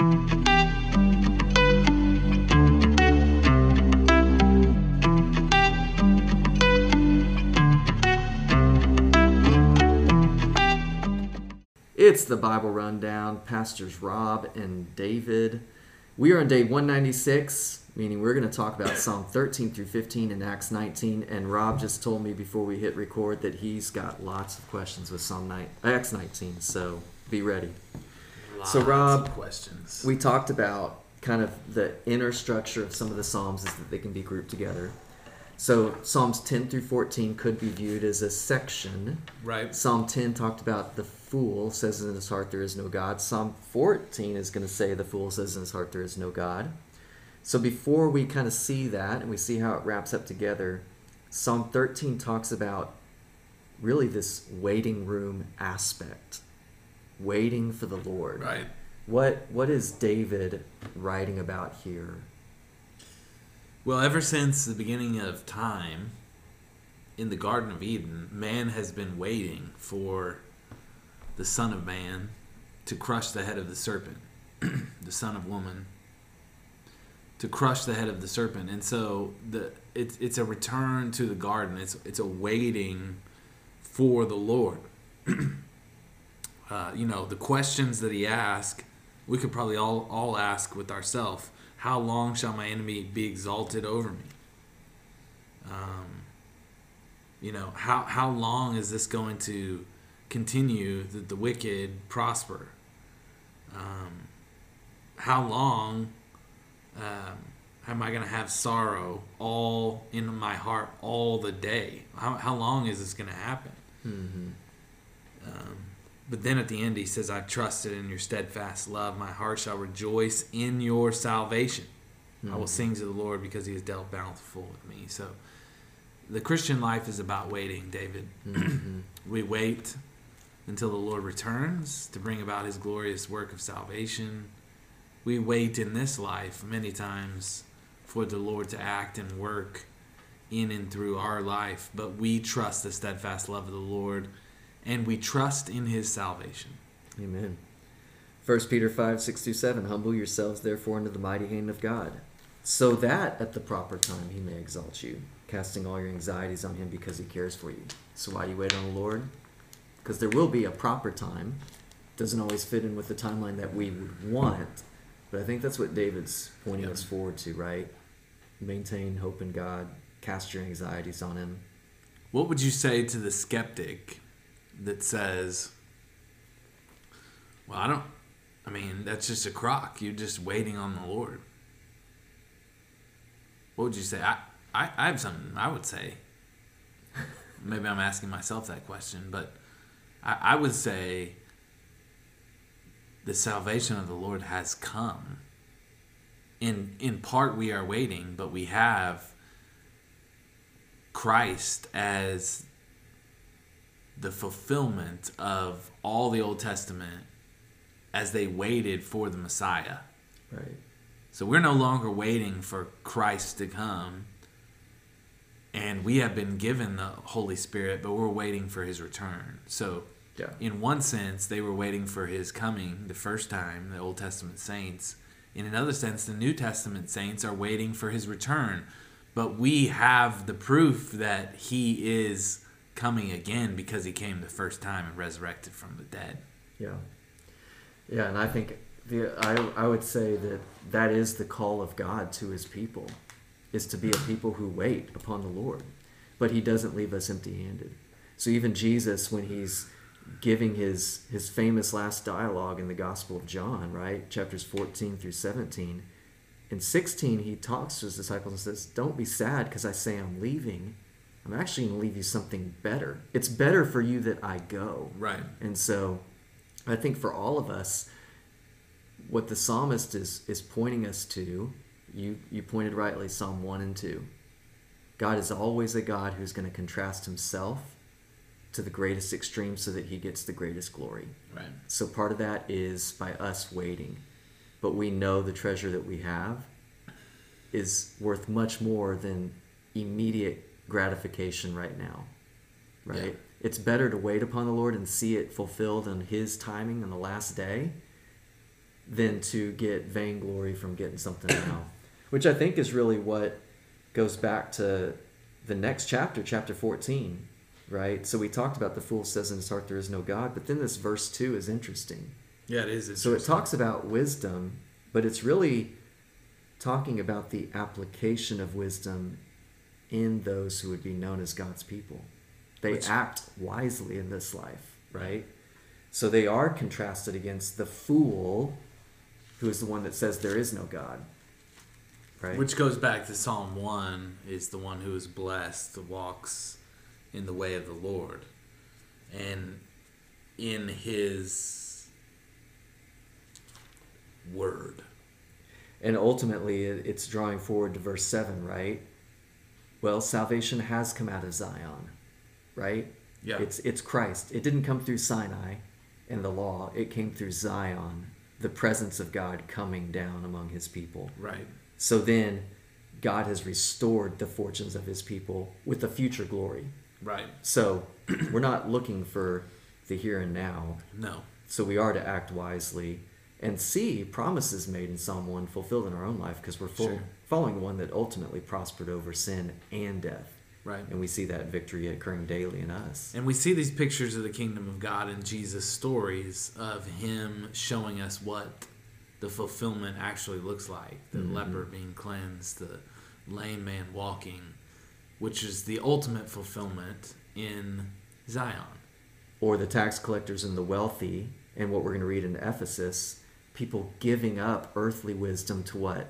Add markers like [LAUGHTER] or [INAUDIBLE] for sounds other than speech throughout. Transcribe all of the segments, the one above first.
It's the Bible Rundown. Pastors Rob and David. We are on day 196, meaning we're going to talk about [COUGHS] Psalm 13 through 15 and Acts 19. And Rob just told me before we hit record that he's got lots of questions with Psalm 9, Acts 19. So be ready. Lots So, Rob, questions. We talked about kind of the inner structure of some of the Psalms is that they can be grouped together. So Psalms 10 through 14 could be viewed as a section. right. Psalm 10 talked about the fool says in his heart there is no God. Psalm 14 is going to say the fool says in his heart there is no God. So before we kind of see that and we see how it wraps up together, Psalm 13 talks about really this waiting room aspect, waiting for the Lord. Right. What what is David writing about here? Well, ever since the beginning of time in the Garden of Eden, man has been waiting for the Son of Man to crush the head of the serpent, [CLEARS THROAT] the Son of Woman to crush the head of the serpent. And so the it's it's a return to the garden. It's it's a waiting for the Lord. [CLEARS THROAT] uh, you know, the questions that he asked, we could probably all all ask with ourselves. How long shall my enemy be exalted over me? Um, you know, how how long is this going to continue that the wicked prosper? Um, how long um, am I going to have sorrow all in my heart all the day? How, how long is this going to happen? Um, but then at the end, he says, I trusted in your steadfast love. My heart shall rejoice in your salvation. I will hmm. sing to the Lord because he has dealt bountiful with me. So the Christian life is about waiting, David. Mm-hmm. we wait until the Lord returns to bring about his glorious work of salvation. We wait in this life many times for the Lord to act and work in and through our life, but we trust the steadfast love of the Lord and we trust in his salvation. Amen. 1 Peter 5, 6 through 7. Humble yourselves, therefore, under the mighty hand of God, so that at the proper time he may exalt you, casting all your anxieties on him because he cares for you. So why do you wait on the Lord? Because there will be a proper time. Doesn't always fit in with the timeline that we would want, but I think that's what David's pointing Yeah. us forward to, right? Maintain hope in God, cast your anxieties on him. What would you say to the skeptic that says, Well, I don't, I mean, that's just a crock. You're just waiting on the Lord. What would you say? I, I, I have something I would say. Maybe I'm asking myself that question, but I, I would say the salvation of the Lord has come. In, in part, we are waiting, but we have Christ as the fulfillment of all the Old Testament as they waited for the Messiah. Right. So we're no longer waiting for Christ to come. And we have been given the Holy Spirit, but we're waiting for his return. So, Yeah. in one sense, they were waiting for his coming the first time, the Old Testament saints. In another sense, the New Testament saints are waiting for his return. But we have the proof that he is coming again because he came the first time and resurrected from the dead. Yeah, yeah, and I think the I I would say that that is the call of God to His people, is to be a people who wait upon the Lord, but He doesn't leave us empty-handed. So even Jesus, when He's giving his his famous last dialogue in the Gospel of John, right, chapters fourteen through seventeen, in sixteen he talks to his disciples and says, "Don't be sad because I say I'm leaving." I'm actually going to leave you something better. It's better for you that I go. Right. And so I think for all of us, what the psalmist is, is pointing us to, you, you pointed rightly, Psalm 1 and 2. God is always a God who's going to contrast himself to the greatest extreme so that he gets the greatest glory. Right. So part of that is by us waiting. But we know the treasure that we have is worth much more than immediate gratification right now. Right? Yeah. It's better to wait upon the Lord and see it fulfilled in his timing in the last day than to get vainglory from getting something now. [COUGHS] Which I think is really what goes back to the next chapter, chapter 14, right? So we talked about the fool says in his heart there is no God, but then this verse 2 is interesting. Yeah, it is. So it talks about wisdom, but it's really talking about the application of wisdom in those who would be known as God's people. They Which- act wisely in this life, right? So they are contrasted against the fool, who is the one that says there is no God, right? Which goes back to Psalm 1 is the one who is blessed walks in the way of the Lord. And in his word. And ultimately, it's drawing forward to verse 7, right? Well, salvation has come out of Zion, right? Yeah. It's, it's Christ. It didn't come through Sinai and the law, it came through Zion, the presence of God coming down among his people. Right. So then, God has restored the fortunes of his people with a future glory. Right. So, [CLEARS THROAT] we're not looking for the here and now. No. So we are to act wisely and see promises made in Psalm 1 fulfilled in our own life because we're full, Sure. following one that ultimately prospered over sin and death. Right. And we see that victory occurring daily in us. And we see these pictures of the kingdom of God in Jesus' stories of him showing us what the fulfillment actually looks like the Mhm. leper being cleansed, the lame man walking, which is the ultimate fulfillment in Zion. Or the tax collectors and the wealthy, and what we're going to read in Ephesus, people giving up earthly wisdom to what?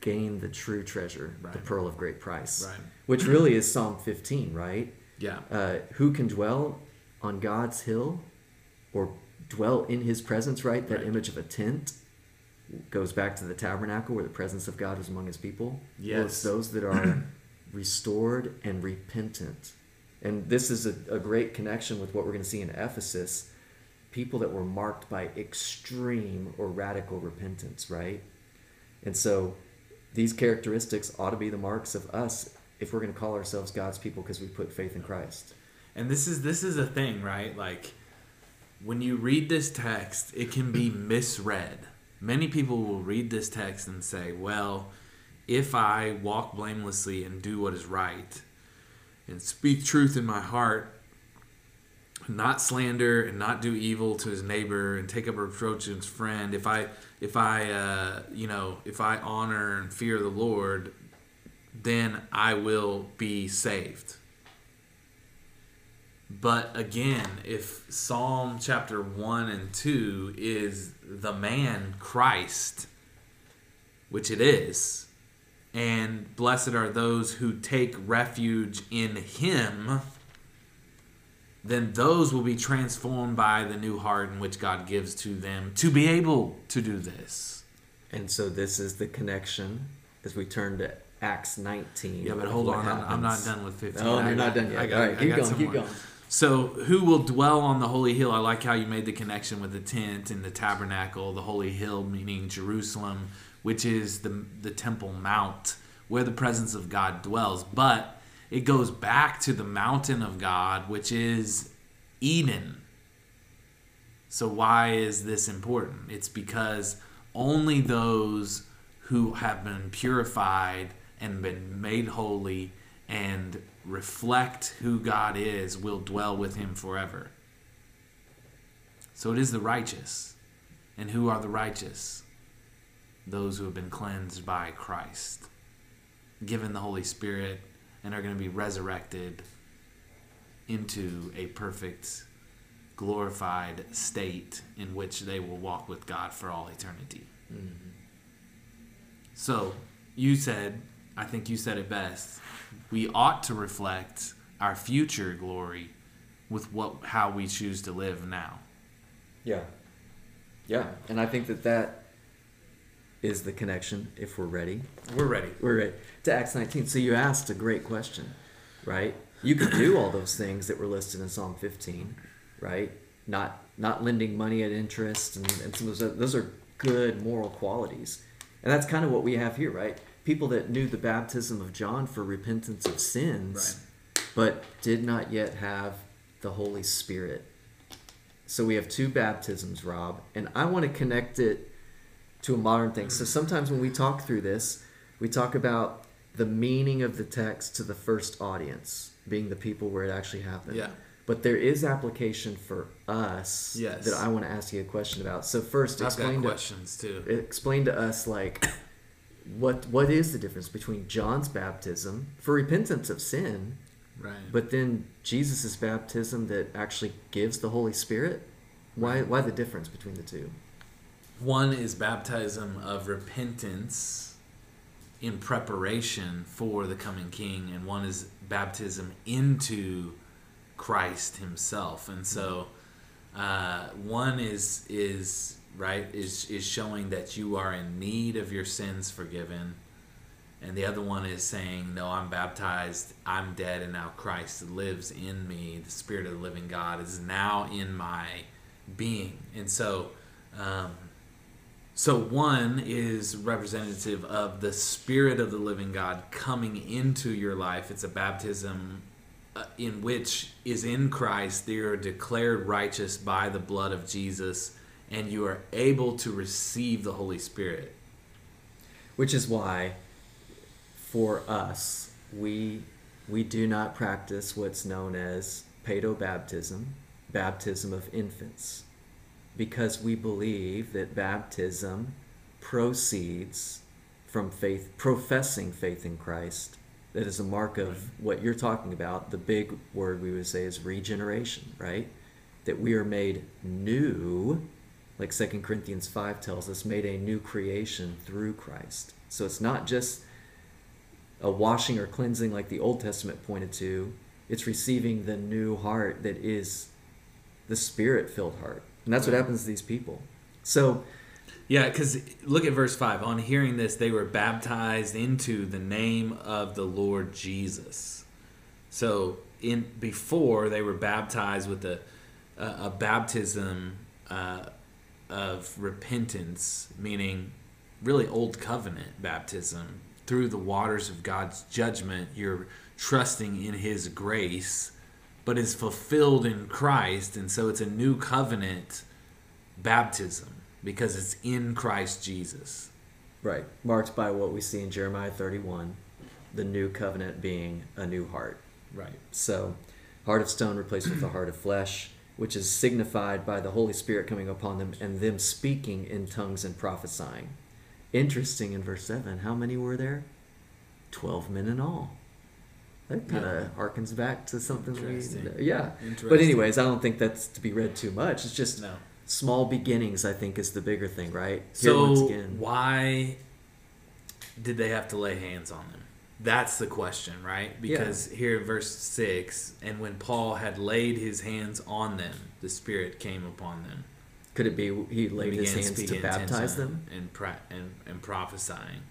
Gain the true treasure, the pearl of great price. Right. Which really is Psalm 15, right? Yeah. uh, who can dwell on God's hill or dwell in his presence, right? That Right. image of a tent goes back to the tabernacle where the presence of God was among his people. Well, it's Yes. those that are [CLEARS THROAT] restored and repentant. And this is a, a great connection with what we're going to see in Ephesus. People that were marked by extreme or radical repentance, right? And so these characteristics ought to be the marks of us if we're going to call ourselves God's people because we put faith in Christ. And this is this is a thing, right? Like when you read this text, it can be [CLEARS THROAT] misread. Many people will read this text and say, "Well, if I walk blamelessly and do what is right and speak truth in my heart, not slander and not do evil to his neighbor and take up reproach to his friend, if I if I uh, you know, if I honor and fear the Lord, then I will be saved." But again, if Psalm chapter 1 and 2 is the man Christ, which it is, and blessed are those who take refuge in him, then those will be transformed by the new heart in which God gives to them to be able to do this. And so this is the connection as we turn to Acts 19. Yeah, but hold on, I'm, I'm not done with 15. Oh, I you're not done yet. I got- All right, keep going, keep going. So, who will dwell on the holy hill? I like how you made the connection with the tent and the tabernacle, the holy hill meaning Jerusalem, which is the the temple mount where the presence of God dwells. But it goes back to the mountain of God, which is Eden. So why is this important? It's because only those who have been purified and been made holy and reflect who God is will dwell with him forever. So it is the righteous. And who are the righteous? Those who have been cleansed by Christ, given the Holy Spirit, and are going to be resurrected into a perfect, glorified state in which they will walk with God for all eternity. Mm-hmm. So, you said, I think you said it best. We ought to reflect our future glory with what how we choose to live now. Yeah. Yeah. And I think that that is the connection if we're ready. We're ready. We're ready. To Acts 19. So you asked a great question, right? You could do all those things that were listed in Psalm 15, right? Not not lending money at interest and, and some of those, those are good moral qualities. And that's kind of what we have here, right? People that knew the baptism of John for repentance of sins, but did not yet have the Holy Spirit. So we have two baptisms, Rob, and I want to connect it to a modern thing. So sometimes when we talk through this, we talk about the meaning of the text to the first audience, being the people where it actually happened. Yeah. But there is application for us Yes. that I want to ask you a question about. So first, I've got explain to, questions too. explain to us like what what is the difference between John's baptism for repentance of sin, Right. but then Jesus' baptism that actually gives the Holy Spirit? Why why the difference between the two? One is baptism of repentance in preparation for the coming king, and one is baptism into Christ Himself. And so, uh, one is is right is is showing that you are in need of your sins forgiven, and the other one is saying, "No, I'm baptized. I'm dead, and now Christ lives in me. The Spirit of the living God is now in my being." And so. Um, so one is representative of the spirit of the living God coming into your life. It's a baptism uh, in which is in Christ you are declared righteous by the blood of Jesus and you are able to receive the Holy Spirit. Which is why, for us, we we do not practice what's known as paedobaptism, baptism of infants, because we believe that baptism proceeds from faith, professing faith in Christ. That is a mark of what you're talking about. The big word we would say is regeneration, right? That we are made new like 2 Corinthians 5 tells us, made a new creation through Christ. So it's not just a washing or cleansing like the Old Testament pointed to, it's receiving the new heart that is the spirit filled heart. And that's what happens to these people. So, Yeah, because look at verse 5. On hearing this, they were baptized into the name of the Lord Jesus. So, in before they were baptized with a, a, a baptism uh, of repentance, meaning really old covenant baptism. Through the waters of God's judgment, you're trusting in His grace, but is fulfilled in Christ. And so it's a new covenant baptism because it's in Christ Jesus. right, marked by what we see in Jeremiah 31, the new covenant being a new heart. Right. So, heart of stone replaced with the heart of flesh, which is signified by the Holy Spirit coming upon them and them speaking in tongues and prophesying. Interesting in verse 7, how many were there? 12 men in all. That kind of Yeah. harkens back to something Interesting. we. Yeah. But, anyways, I don't think that's to be read too much. It's just No. small beginnings, I think, is the bigger thing, right? So again. why did they have to lay hands on them? That's the question, right? Because here in verse 6, and when Paul had laid his hands on them, the Spirit came upon them. Could it be he laid his hands to baptize them? And, and, and prophesying.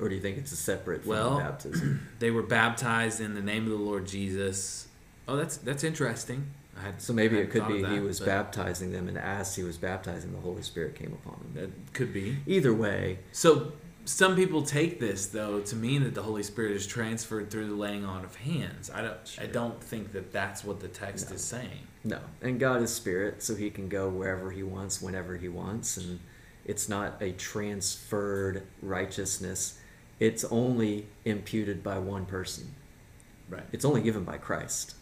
Or do you think it's a separate from Well, the baptism? [CLEARS THROAT] They were baptized in the name of the Lord Jesus. Oh, that's that's interesting. I had, So maybe it could be he was baptizing them, and as he was baptizing, the Holy Spirit came upon them. That could be. Either way, So some people take this though to mean that the Holy Spirit is transferred through the laying on of hands. I don't. I don't think that that's what the text No. is saying. no. And God is spirit, so he can go wherever he wants, whenever he wants, and it's not a transferred righteousness. It's only imputed by one person. Right. It's only given by Christ.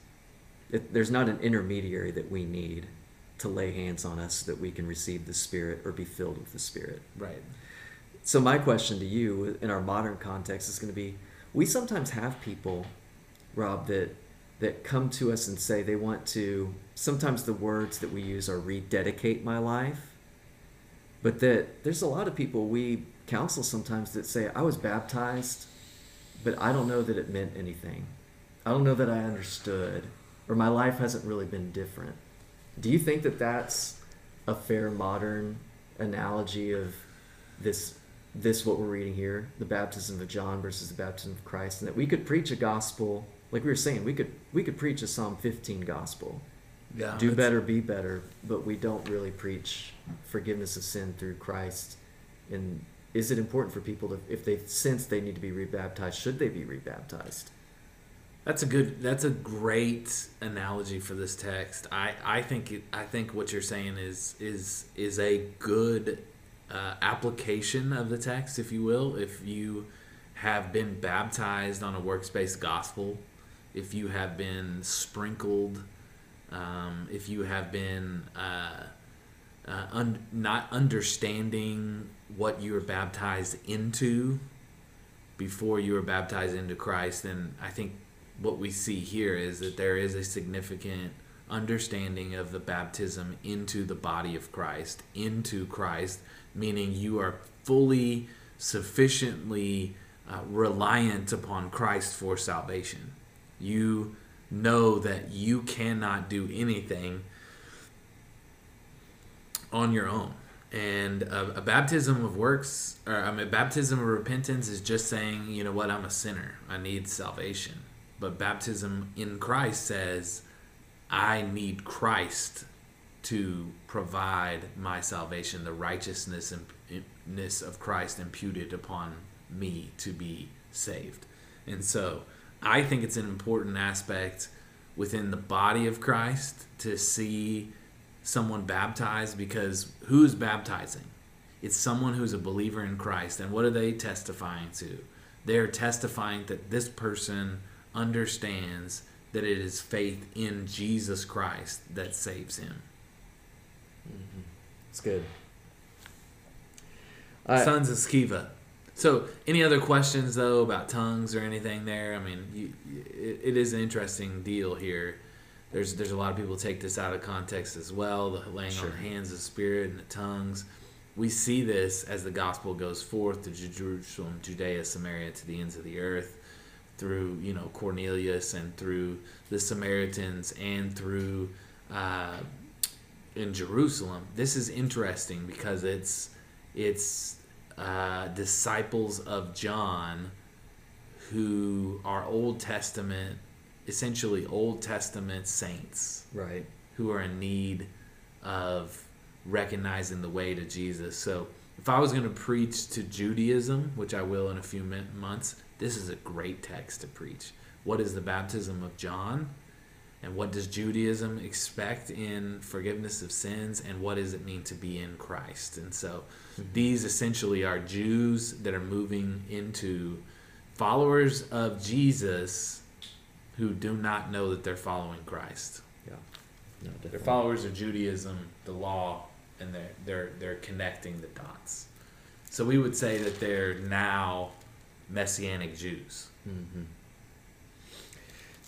It, there's not an intermediary that we need to lay hands on us so that we can receive the Spirit or be filled with the Spirit. Right. So my question to you in our modern context is going to be we sometimes have people Rob that that come to us and say they want to sometimes the words that we use are rededicate my life but that there's a lot of people we counsel sometimes that say I was baptized but I don't know that it meant anything. I don't know that I understood or my life hasn't really been different. Do you think that that's a fair modern analogy of this this what we're reading here the baptism of john versus the baptism of christ and that we could preach a gospel like we were saying we could we could preach a psalm 15 gospel Yeah. do better be better but we don't really preach forgiveness of sin through christ and is it important for people to if they sense they need to be rebaptized should they be rebaptized That's a good. That's a great analogy for this text. I I think it, I think what you're saying is is is a good uh, application of the text, if you will, if you have been baptized on a works based gospel, if you have been sprinkled, um, if you have been uh, uh, un- not understanding what you were baptized into before you were baptized into Christ, then I think what we see here is that there is a significant understanding of the baptism into the body of Christ, into Christ, meaning you are fully, sufficiently uh, reliant upon Christ for salvation. You know that you cannot do anything on your own. And a, a baptism of works, or I mean, baptism of repentance is just saying, you know what, I'm a sinner. I need salvation. But baptism in Christ says, I need Christ to provide my salvation, the righteousness of Christ imputed upon me to be saved. And so I think it's an important aspect within the body of Christ to see someone baptized because who is baptizing? It's someone who's a believer in Christ. And what are they testifying to? They're testifying that this person understands that it is faith in Jesus Christ that saves him. Mm-hmm. It's good. Sons of Sceva. So, any other questions though about tongues or anything there? I mean, you, it, it is an interesting deal here. There's there's a lot of people take this out of context as well. The laying sure. on the hands of spirit and the tongues. We see this as the gospel goes forth to Jerusalem, Judea, Samaria, to the ends of the earth through you know Cornelius and through the Samaritans and through uh, in Jerusalem. This is interesting because it's it's uh, disciples of John who are Old Testament, essentially Old Testament saints, right? Who are in need of recognizing the way to Jesus. So if I was going to preach to Judaism, which I will in a few months, this is a great text to preach. What is the baptism of John? And what does Judaism expect in forgiveness of sins? And what does it mean to be in Christ? And so mm-hmm. these essentially are Jews that are moving into followers of Jesus who do not know that they're following Christ. Yeah. No, they're followers of Judaism, the law, and they're they're they're connecting the dots. So we would say that they're now Messianic Jews. Mm-hmm.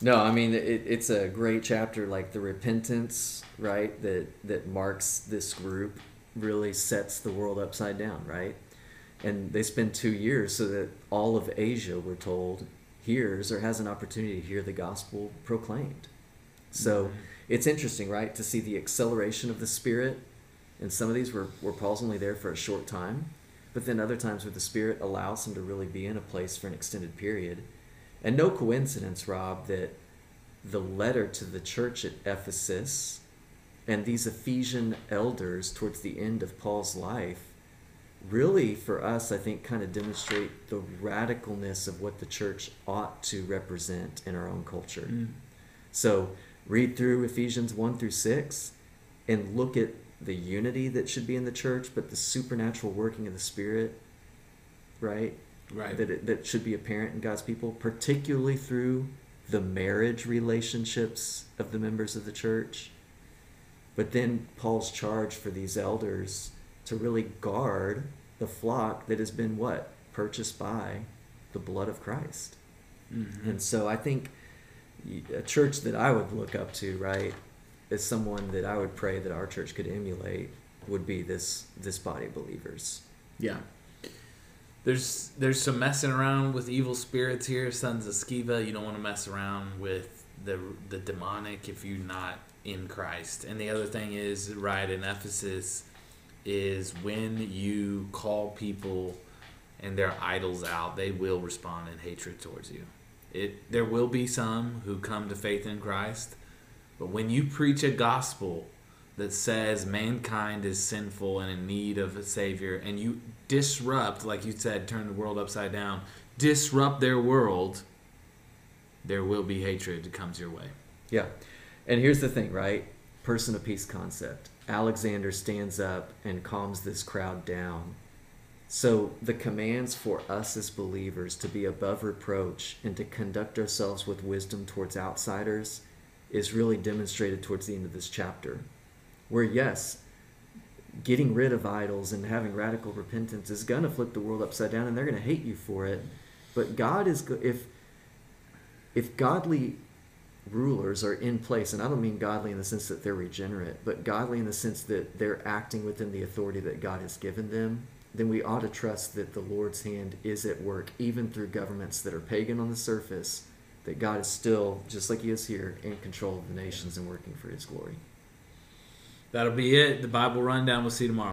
No, I mean it, it's a great chapter, like the repentance, right? That that marks this group really sets the world upside down, right? And they spend two years so that all of Asia, we're told, hears or has an opportunity to hear the gospel proclaimed. So mm-hmm. it's interesting, right, to see the acceleration of the Spirit. And some of these were, were Paul's only there for a short time but then other times where the Spirit allows him to really be in a place for an extended period. And no coincidence, Rob, that the letter to the church at Ephesus and these Ephesian elders towards the end of Paul's life really, for us, I think, kind of demonstrate the radicalness of what the church ought to represent in our own culture. Mm. So, read through Ephesians 1 through 6 and look at the unity that should be in the church, but the supernatural working of the Spirit, right? Right. That it, that should be apparent in God's people, particularly through the marriage relationships of the members of the church. But then Paul's charge for these elders to really guard the flock that has been what purchased by the blood of Christ. Mm-hmm. And so I think a church that I would look up to, right, is someone that I would pray that our church could emulate would be this this body of believers. Yeah. There's there's some messing around with evil spirits here, sons of Sceva. You don't want to mess around with the the demonic if you're not in Christ. And the other thing is, right in Ephesus, is when you call people and their idols out, they will respond in hatred towards you. It there will be some who come to faith in Christ but when you preach a gospel that says mankind is sinful and in need of a savior, and you disrupt, like you said, turn the world upside down, disrupt their world, there will be hatred that comes your way. Yeah. And here's the thing, right? person of peace concept. Alexander stands up and calms this crowd down. So the commands for us as believers to be above reproach and to conduct ourselves with wisdom towards outsiders is really demonstrated towards the end of this chapter. Where, yes, getting rid of idols and having radical repentance is going to flip the world upside down and they're going to hate you for it. But God is, if, if godly rulers are in place, and I don't mean godly in the sense that they're regenerate, but godly in the sense that they're acting within the authority that God has given them, then we ought to trust that the Lord's hand is at work, even through governments that are pagan on the surface, that God is still, just like He is here, in control of the nations and working for His glory. That'll be it. The Bible rundown. We'll see you tomorrow.